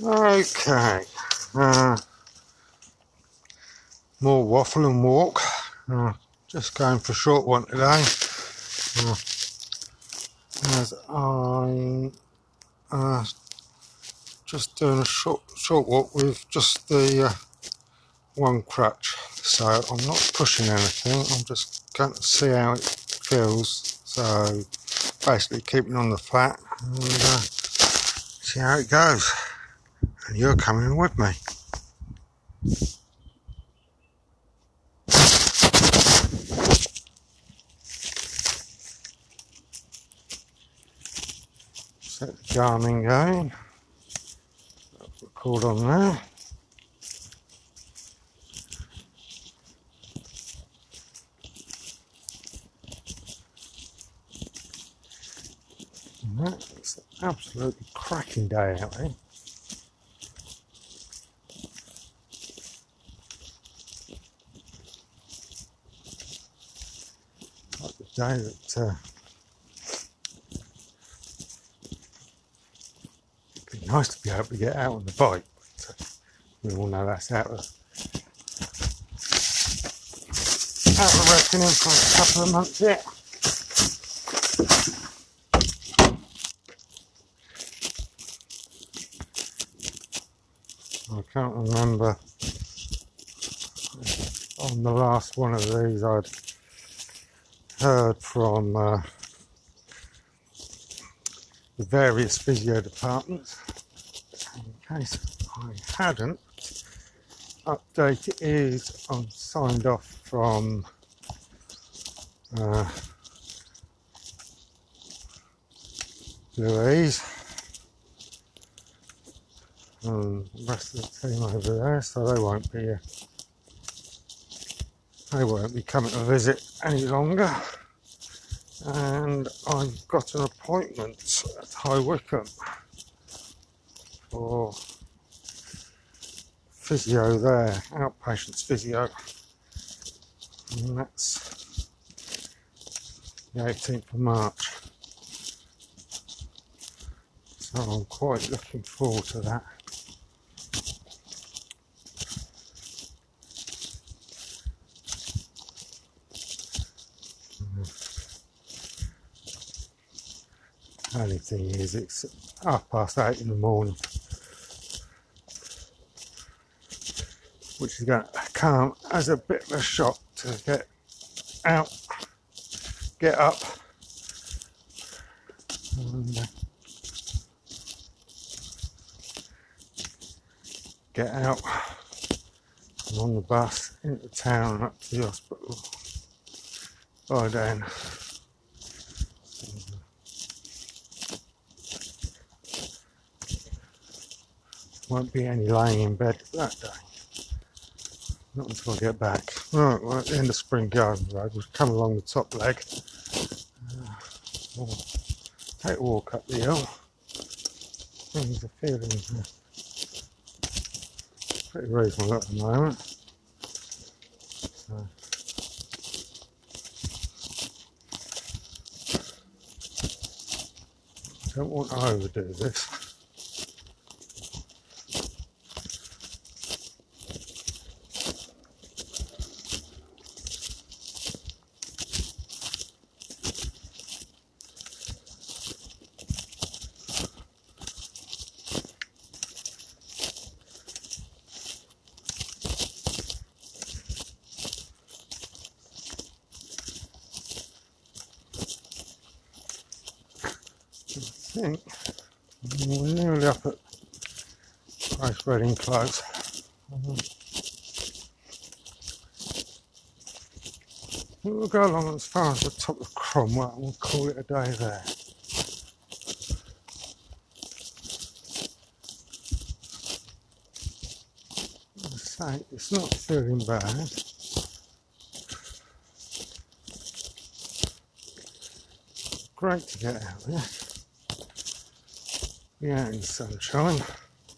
Okay. Uh, more waffle and walk. Uh, just going for a short one today. Uh, as I uh, just doing a short short walk with just the uh, one crutch. So I'm not pushing anything. I'm just going to see how it feels. So basically keeping on the flat and uh, see how it goes. And you're coming with me. Set the Garmin going. Record on there. That's an absolutely cracking day out there. Day that uh, it'd be nice to be able to get out on the bike, but uh, we all know that's out of out of reckoning for a couple of months yet. I can't remember on the last one of these I'd heard from uh, the various physio departments. In case I hadn't, update is I'm signed off from uh, Louise and the rest of the team over there, so they won't be uh, they won't be coming to visit any longer. And I've got an appointment at High Wycombe for physio there, outpatients physio, and that's the 18th of March. So I'm quite looking forward to that. Only thing is, it's half past eight in the morning, which is going to come as a bit of a shock to get out, get up, and get out. And on the bus into town and up to the hospital. By then. Won't be any lying in bed that day. Not until I get back. Right, at the end of Spring Garden Road. We've come along the top leg. Uh, we'll take a walk up the hill. Things are feeling uh, pretty reasonable at the moment. So, don't want to overdo this. think we're nearly up at Grace Reading Close. Um, We'll go along as far as the top of Cromwell and we'll call it a day there. It's not feeling bad. Great to get out there. Out in sunshine.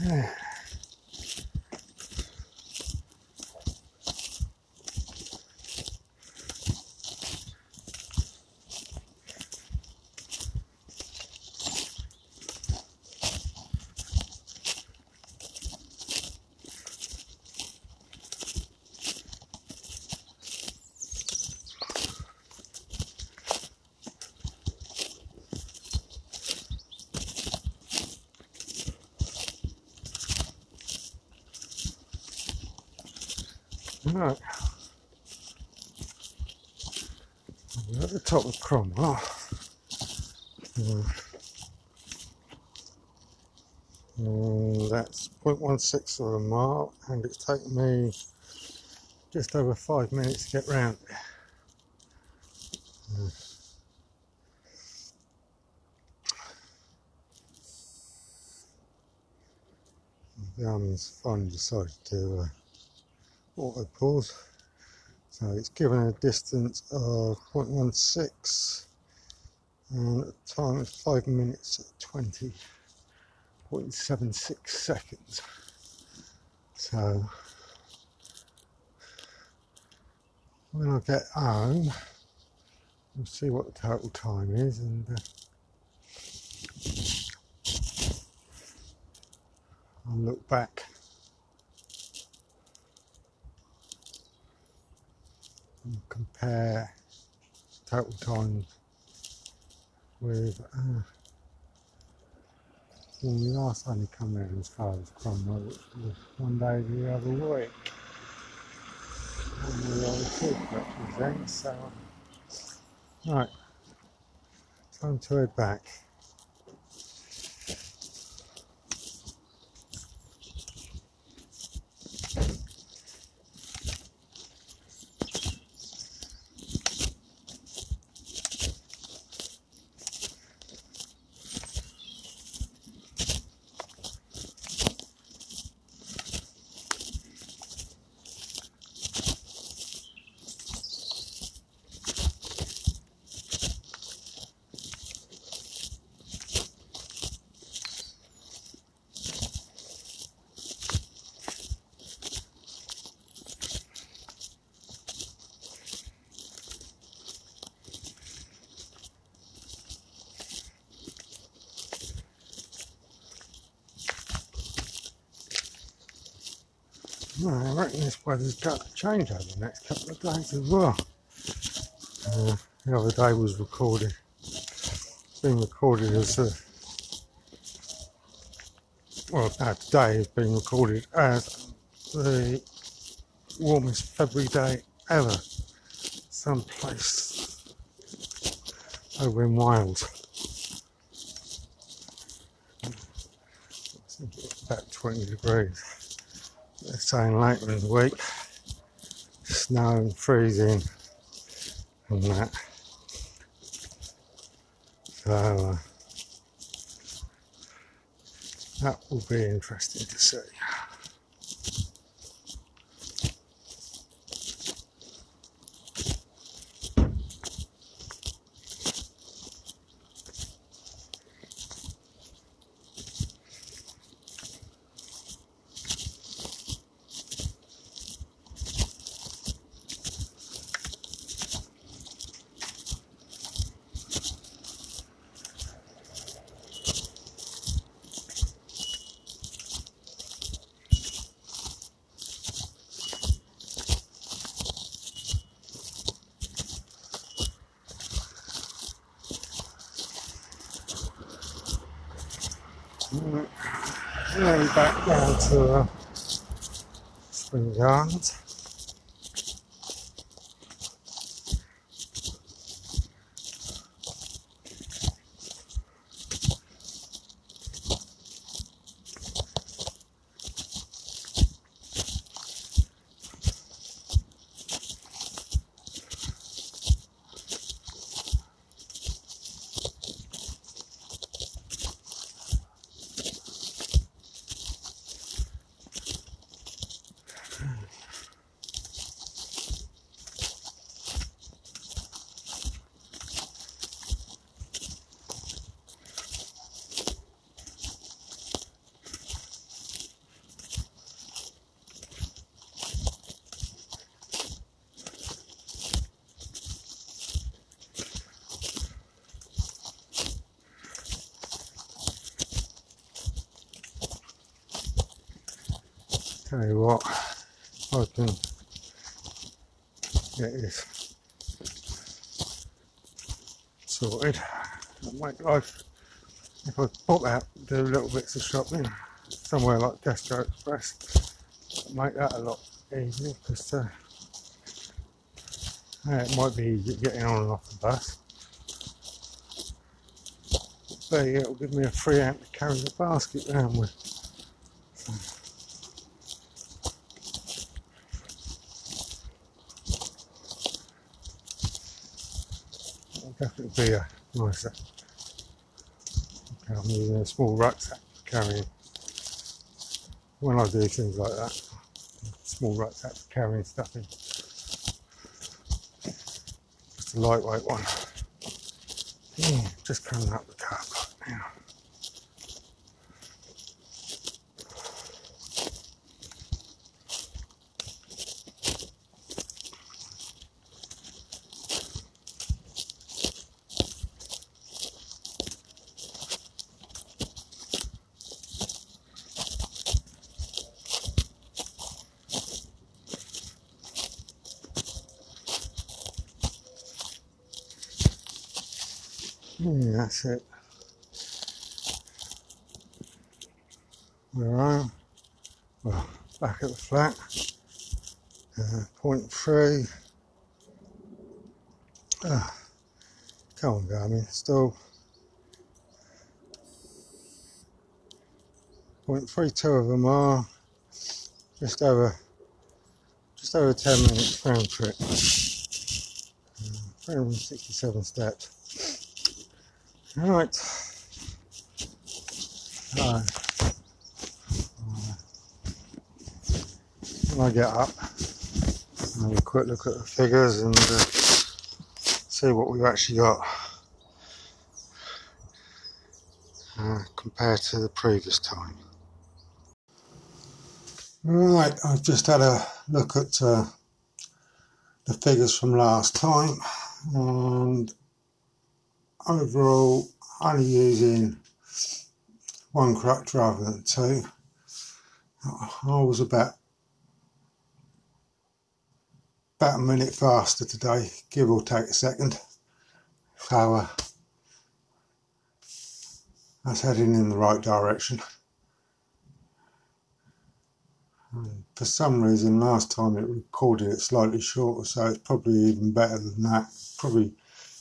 Yeah. Right. We're at the top of Cromwell. Uh, that's 0.16 of a mile, and it's taken me just over five minutes to get round. The Garmin's finally decided to uh, auto pause. So it's given a distance of 0.16 and time it's 5 minutes 20.76 seconds. So when I get home, we'll see what the total time is and uh, I'll look back and compare total time with uh, when we last only come there as far as Cromwell, which was one day the other week. And we only took represent, so right, time to head back. I reckon this weather's got to change over the next couple of days as well. Uh, the other day was recorded, being recorded as a, well, no, today has been recorded as the warmest February day ever, someplace over in Wales. About 20 degrees. They're saying later in the week, snow and freezing and that. So uh, that will be interesting to see. Right. Then back down to uh, Spring You what, I can get this sorted. Make life, if I pop out, do little bits of shopping somewhere like Tesco Express, make that a lot easier because uh, it might be getting on and off the bus. But yeah, it'll give me a free hand to carry the basket around with. definitely be a nicer. I'm using a small rucksack carrying. When I do things like that, small rucksack for carrying stuff in. Just a lightweight one. Yeah, just coming up the car park now. Yeah, that's it. Where I am, well, back at the flat, uh, point three. Ah, come on, Garmin, still. Point three two of them are just over, just over ten minutes round trip. Uh, 367 steps. Right. Uh, when I get up, I'll have a quick look at the figures and uh, see what we've actually got uh, compared to the previous time. Right, I've just had a look at uh, the figures from last time and overall only using one crutch rather than two. I was about about a minute faster today, give or take a second. So uh, that's heading in the right direction. And for some reason, last time it recorded it slightly shorter, so it's probably even better than that. Probably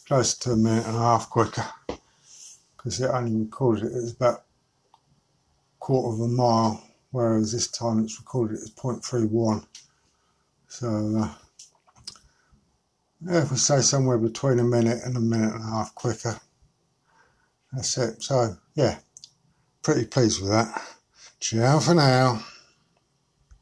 close to a minute and a half quicker because it only recorded it as about quarter of a mile whereas this time it's recorded it as 0.31 so uh, if we say somewhere between a minute and a minute and a half quicker that's it. So yeah pretty pleased with that. Ciao for now